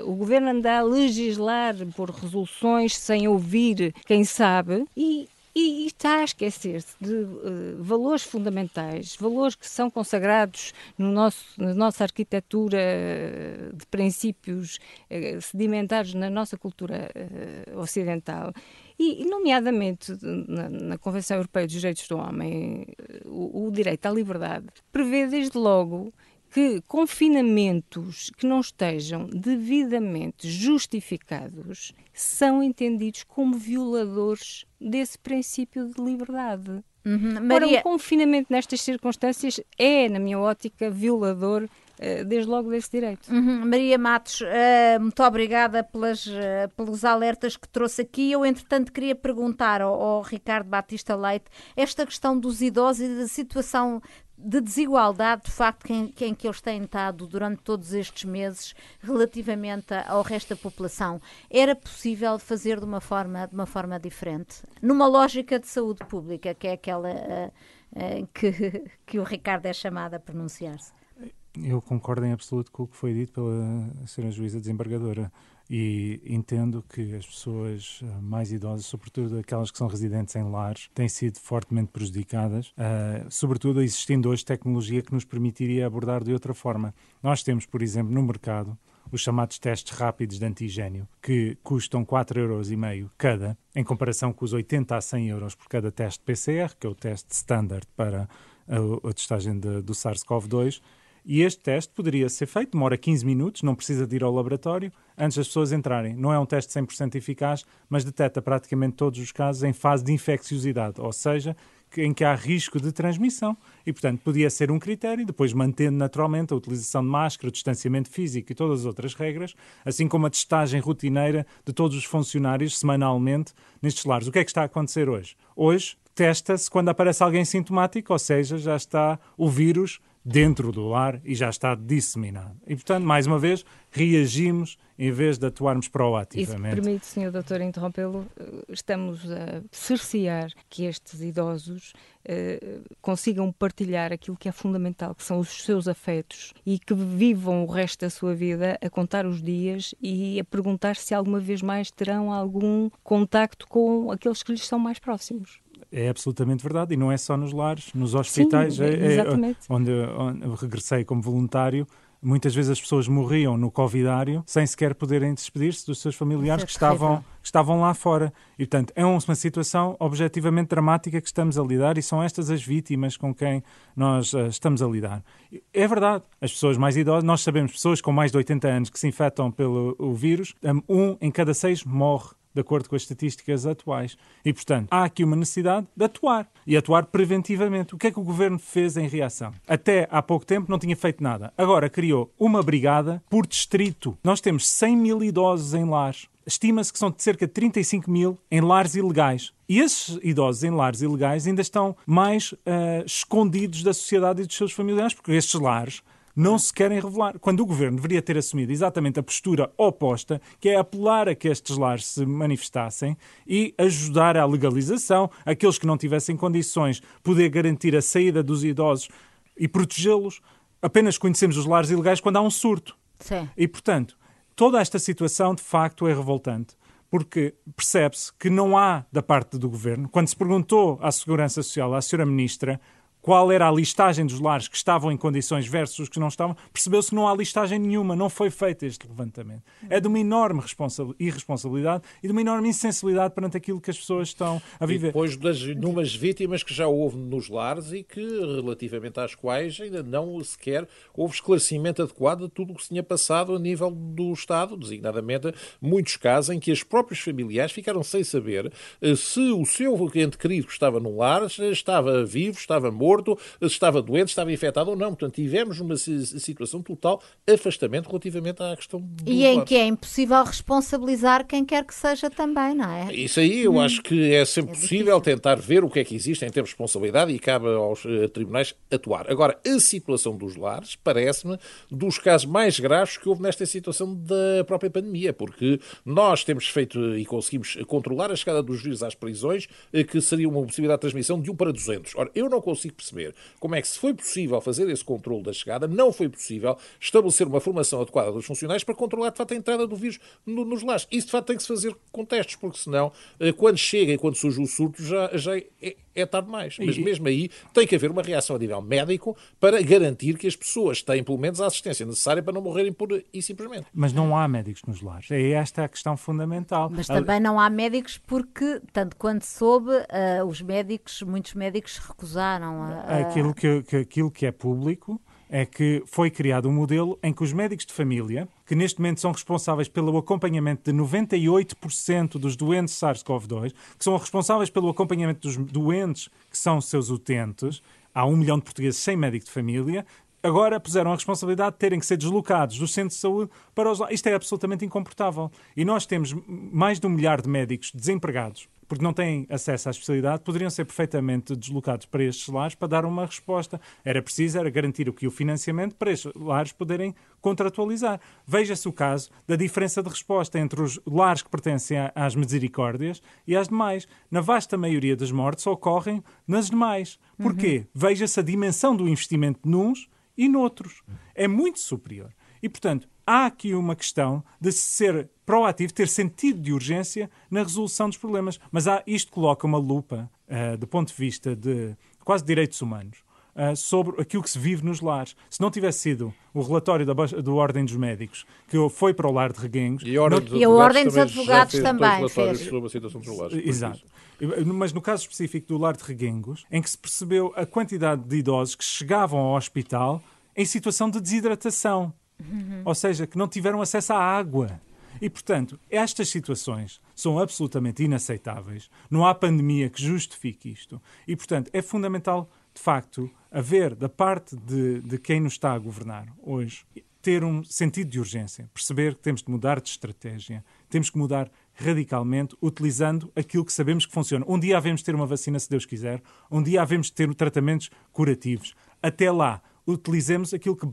o governo anda a legislar por resoluções sem ouvir quem sabe e e, está a esquecer-se de uh, valores fundamentais, valores que são consagrados no nosso, na nossa arquitetura uh, de princípios uh, sedimentares na nossa cultura ocidental. E, nomeadamente, na, na, Convenção Europeia dos Direitos do Homem, o, o direito à liberdade prevê desde logo que confinamentos que não estejam devidamente justificados são entendidos como violadores desse princípio de liberdade. Uhum. Maria... Ora, um confinamento nestas circunstâncias é, na minha ótica, violador eh, desde logo desse direito. Uhum. Maria Matos, uh, muito obrigada pelas, uh, pelos alertas que trouxe aqui. Eu, entretanto, queria perguntar ao, ao Ricardo Batista Leite esta questão dos idosos e da situação de desigualdade, de facto, em, em, que eles têm estado durante todos estes meses relativamente ao resto da população, era possível fazer de uma forma, de uma forma diferente? Numa lógica de saúde pública, que é aquela uh, que, que o Ricardo é chamado a pronunciar-se. Eu concordo em absoluto com o que foi dito pela senhora juíza desembargadora e entendo que as pessoas eh, mais idosas, sobretudo aquelas que são residentes em lares, têm sido fortemente prejudicadas, uh, sobretudo existindo hoje tecnologia que nos permitiria abordar de outra forma. Nós temos, por exemplo, no mercado, os chamados testes rápidos de antigênio, que custam 4,5 euros cada, em comparação com os 80 a 100 euros por cada teste PCR, que é o teste standard para a, a testagem de, do SARS-CoV-2, e este teste poderia ser feito, demora 15 minutos, não precisa de ir ao laboratório, antes das pessoas entrarem. Não é um teste 100% eficaz, mas detecta praticamente todos os casos em fase de infecciosidade, ou seja, em que há risco de transmissão. E, portanto, podia ser um critério, depois mantendo naturalmente a utilização de máscara, o distanciamento físico e todas as outras regras, assim como a testagem rotineira de todos os funcionários semanalmente nestes lares. O que é que está a acontecer hoje? Hoje, testa-se quando aparece alguém sintomático, ou seja, já está o vírus dentro do lar e já está disseminado. E, portanto, mais uma vez, reagimos em vez de atuarmos proativamente. E se permite, Sr. Doutor, interrompê-lo, eh, estamos a cercear que estes idosos eh, consigam partilhar aquilo que é fundamental, que são os seus afetos e que vivam o resto da sua vida a contar os dias e a perguntar se alguma vez mais terão algum contacto com aqueles que lhes são mais próximos. É absolutamente verdade, e não é só nos lares, nos hospitais, Sim, é, é, onde, onde regressei como voluntário, muitas vezes as pessoas morriam no covidário sem sequer poderem despedir-se dos seus familiares é que, estavam, que estavam lá fora. E, portanto, é uma situação objetivamente dramática que estamos a lidar e são estas as vítimas com quem nós uh, estamos a lidar. É verdade, as pessoas mais idosas, nós sabemos pessoas com mais de 80 anos que se infectam pelo vírus, um em cada seis morre de acordo com as estatísticas atuais. E, portanto, há aqui uma necessidade de atuar e atuar preventivamente. O que é que o governo fez em reação? Até há pouco tempo não tinha feito nada. Agora criou uma brigada por distrito. Nós temos 100 mil idosos em lares. Estima-se que são de cerca de 35 mil em lares ilegais. E esses idosos em lares ilegais ainda estão mais uh, escondidos da sociedade e dos seus familiares, porque estes lares não se querem revelar. Quando o governo deveria ter assumido exatamente a postura oposta, que é apelar a que estes lares se manifestassem e ajudar à legalização, aqueles que não tivessem condições, poder garantir a saída dos idosos e protegê-los. Apenas conhecemos os lares ilegais quando há um surto. Sim. E, portanto, toda esta situação de facto é revoltante porque percebe-se que não há da parte do governo. Quando se perguntou à Segurança Social, à Sra. Ministra, qual era a listagem dos lares que estavam em condições versus os que não estavam, percebeu-se que não há listagem nenhuma, não foi feito este levantamento. É de uma enorme irresponsabilidade e de uma enorme insensibilidade perante aquilo que as pessoas estão a viver. E depois das inúmeras vítimas que já houve nos lares e que, relativamente às quais, ainda não sequer houve esclarecimento adequado de tudo o que se tinha passado a nível do Estado, designadamente muitos casos em que os próprios familiares ficaram sem saber eh, se o seu ente querido que estava no lar estava vivo, estava morto, morto, se estava doente, se estava infectado ou não. Portanto, tivemos uma situação de total afastamento relativamente à questão do E em que é impossível responsabilizar quem quer que seja também, não é? Isso aí eu hum. acho que é sempre é possível tentar ver o que é que existe em termos de responsabilidade e cabe aos uh, tribunais atuar. Agora, a situação dos lares parece-me dos casos mais graves que houve nesta situação da própria pandemia, porque nós temos feito e conseguimos controlar a chegada dos vírus às prisões, uh, que seria uma possibilidade de transmissão de 1 para 200. Ora, eu não consigo perceber como é que se foi possível fazer esse controle da chegada, não foi possível estabelecer uma formação adequada dos funcionários para controlar, de facto, a entrada do vírus nos lares. Isso, de facto, tem que se fazer com testes, porque senão, eh, quando chega e quando surge o surto, já, já é, é tarde demais. Mas mesmo aí tem que haver uma reação a nível médico para garantir que as pessoas têm pelo menos a assistência necessária para não morrerem por e simplesmente. Mas não há médicos nos lares. É esta a questão fundamental. Mas também não há médicos porque, tanto quanto soube, uh, os médicos, muitos médicos recusaram a, a... Aquilo, que, que, aquilo que é público é que foi criado um modelo em que os médicos de família, que neste momento são responsáveis pelo acompanhamento de 98% dos doentes SARS-CoV-2, que são responsáveis pelo acompanhamento dos doentes que são seus utentes, há um milhão de portugueses sem médico de família, agora puseram a responsabilidade de terem que ser deslocados do centro de saúde para os. Isto é absolutamente incomportável. E nós temos mais de um milhar de médicos desempregados porque não têm acesso à especialidade, poderiam ser perfeitamente deslocados para estes lares para dar uma resposta. Era preciso era garantir o que o financiamento para estes lares poderem contratualizar. Veja-se o caso da diferença de resposta entre os lares que pertencem às misericórdias e às demais. Na vasta maioria das mortes ocorrem nas demais. Porquê? Uhum. Veja-se a dimensão do investimento nuns e noutros. É muito superior. E, portanto, há aqui uma questão de ser proativo, ter sentido de urgência na resolução dos problemas. Mas há, isto coloca uma lupa, uh, do ponto de vista de quase direitos humanos, uh, sobre aquilo que se vive nos lares. Se não tivesse sido o relatório da, do Ordem dos Médicos, que foi para o lar de Reguengos... E a Ordem dos, e a Ordem dos Advogados também fez. Sobre a situação dos lares, Exato. Mas no caso específico do lar de Reguengos, em que se percebeu a quantidade de idosos que chegavam ao hospital em situação de desidratação. Uhum. Ou seja, que não tiveram acesso à água. E, portanto, estas situações são absolutamente inaceitáveis. Não há pandemia que justifique isto. E, portanto, é fundamental, de facto, haver, da parte de, de quem nos está a governar hoje, ter um sentido de urgência, perceber que temos de mudar de estratégia, temos que mudar radicalmente, utilizando aquilo que sabemos que funciona. Um dia havemos de ter uma vacina, se Deus quiser, um dia havemos de ter tratamentos curativos. Até lá, utilizemos aquilo que,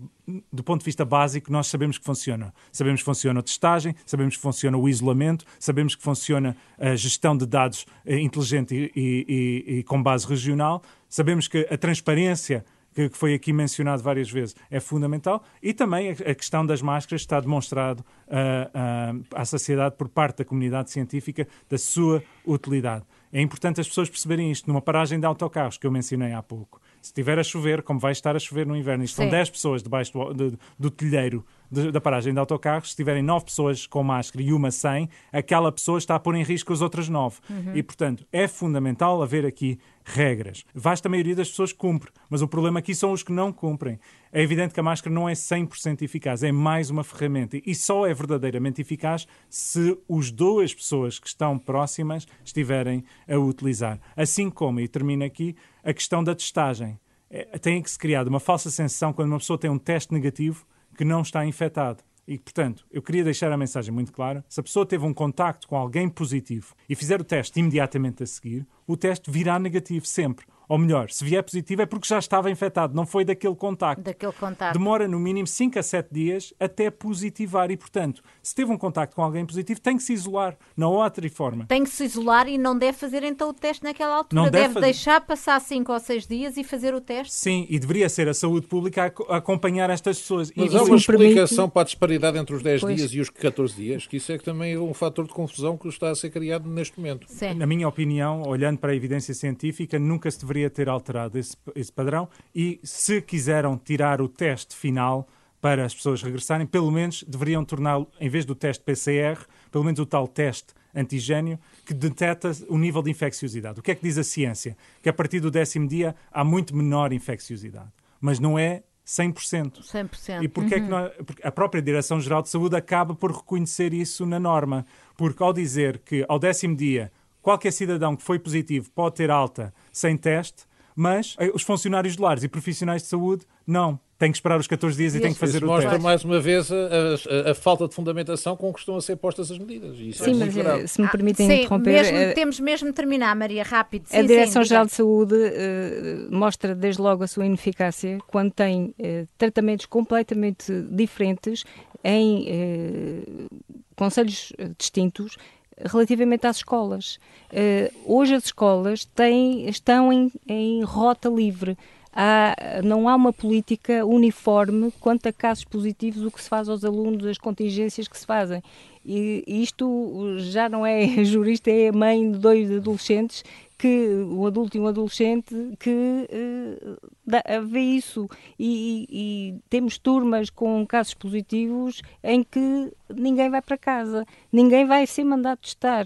do ponto de vista básico, nós sabemos que funciona. Sabemos que funciona a testagem, sabemos que funciona o isolamento, sabemos que funciona a gestão de dados eh, inteligente e, e, e, com base regional, sabemos que a transparência que foi aqui mencionado várias vezes, é fundamental. E também a questão das máscaras está demonstrado uh, uh, à sociedade por parte da comunidade científica da sua utilidade. É importante as pessoas perceberem isto. Numa paragem de autocarros, que eu mencionei há pouco, se estiver a chover, como vai estar a chover no inverno, e estão 10 pessoas debaixo do, do, do telheiro de, da paragem de autocarros, se tiverem 9 pessoas com máscara e uma sem, aquela pessoa está a pôr em risco as outras 9. Uhum. E, portanto, é fundamental haver aqui regras. Vasta maioria das pessoas cumpre, mas o problema aqui são os que não cumprem. É evidente que a máscara não é 100% eficaz, é mais uma ferramenta e só é verdadeiramente eficaz se as duas pessoas que estão próximas estiverem a utilizar. Assim como, e termino aqui, a questão da testagem. É, tem que se criar uma falsa sensação quando uma pessoa tem um teste negativo que não está infectado. E, portanto, eu queria deixar a mensagem muito clara. Se a pessoa teve um contacto com alguém positivo e fizer o teste imediatamente a seguir, o teste virá negativo sempre. Ou melhor, se vier positivo é porque já estava infectado, não foi daquele contacto. Daquele contacto. Demora no mínimo 5 a 7 dias até positivar e, portanto, se teve um contacto com alguém positivo, tem que se isolar, na outra forma. Tem que se isolar e não deve fazer então o teste naquela altura. Não deve, deve fazer... deixar passar 5 ou 6 dias e fazer o teste. Sim, e deveria ser a saúde pública a acompanhar estas pessoas. Mas e há uma explicação permite... para a disparidade entre os 10 pois. dias e os 14 dias, que isso é que também é um fator de confusão que está a ser criado neste momento. Sim. Na minha opinião, olhando para a evidência científica, nunca se deveria ter alterado esse, esse padrão e se quiseram tirar o teste final para as pessoas regressarem, pelo menos deveriam torná-lo, em vez do teste PCR, pelo menos o tal teste antigênio que detecta o nível de infecciosidade. O que é que diz a ciência? Que a partir do décimo dia há muito menor infecciosidade. Mas não é 100%. 100%. E porquê uhum. é que nós, porque a própria Direção-Geral de Saúde acaba por reconhecer isso na norma? Porque ao dizer que ao décimo dia qualquer cidadão que foi positivo pode ter alta sem teste, mas eh, os funcionários de lares e profissionais de saúde não. Têm que esperar os 14 dias e têm que fazer isso o mostra teste. mais uma vez a, a, a, falta de fundamentação com que estão a ser postas as medidas. Isso sim, é mas grave. Eh, se me permitem ah, interromper... Mesmo, uh, temos mesmo de terminar, Maria, rápido. Sim, a Direção-Geral de Saúde uh, mostra desde logo a sua ineficácia quando tem uh, tratamentos completamente diferentes em conselhos distintos relativamente às escolas. Uh, hoje as escolas têm, estão em, em, rota livre. há, não há uma política uniforme quanto a casos positivos, o que se faz aos alunos, as contingências que se fazem. E isto já não é jurista, é mãe de dois adolescentes que um adulto e um adolescente que uh, vê isso e, e, temos turmas com casos positivos em que ninguém vai para casa, ninguém vai ser mandado testar.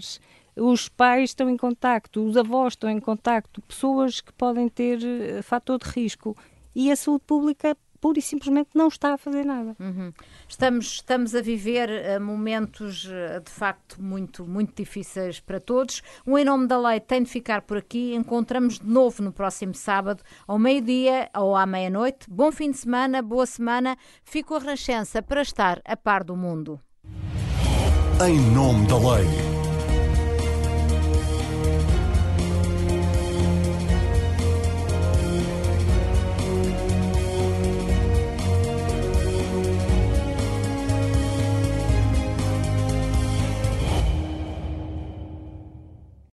Os pais estão em contacto, os avós estão em contacto, pessoas que podem ter uh, fator de risco e a saúde pública pura e simplesmente não está a fazer nada. Uhum. Estamos, estamos a viver uh, momentos uh, de facto muito, muito difíceis para todos. Um Em Nome da Lei tem de ficar por aqui. Encontramos de novo no próximo sábado, ao meio-dia ou à meia-noite. Bom fim de semana, boa semana. Fico a Renascença para estar a par do mundo. Em Nome da Lei.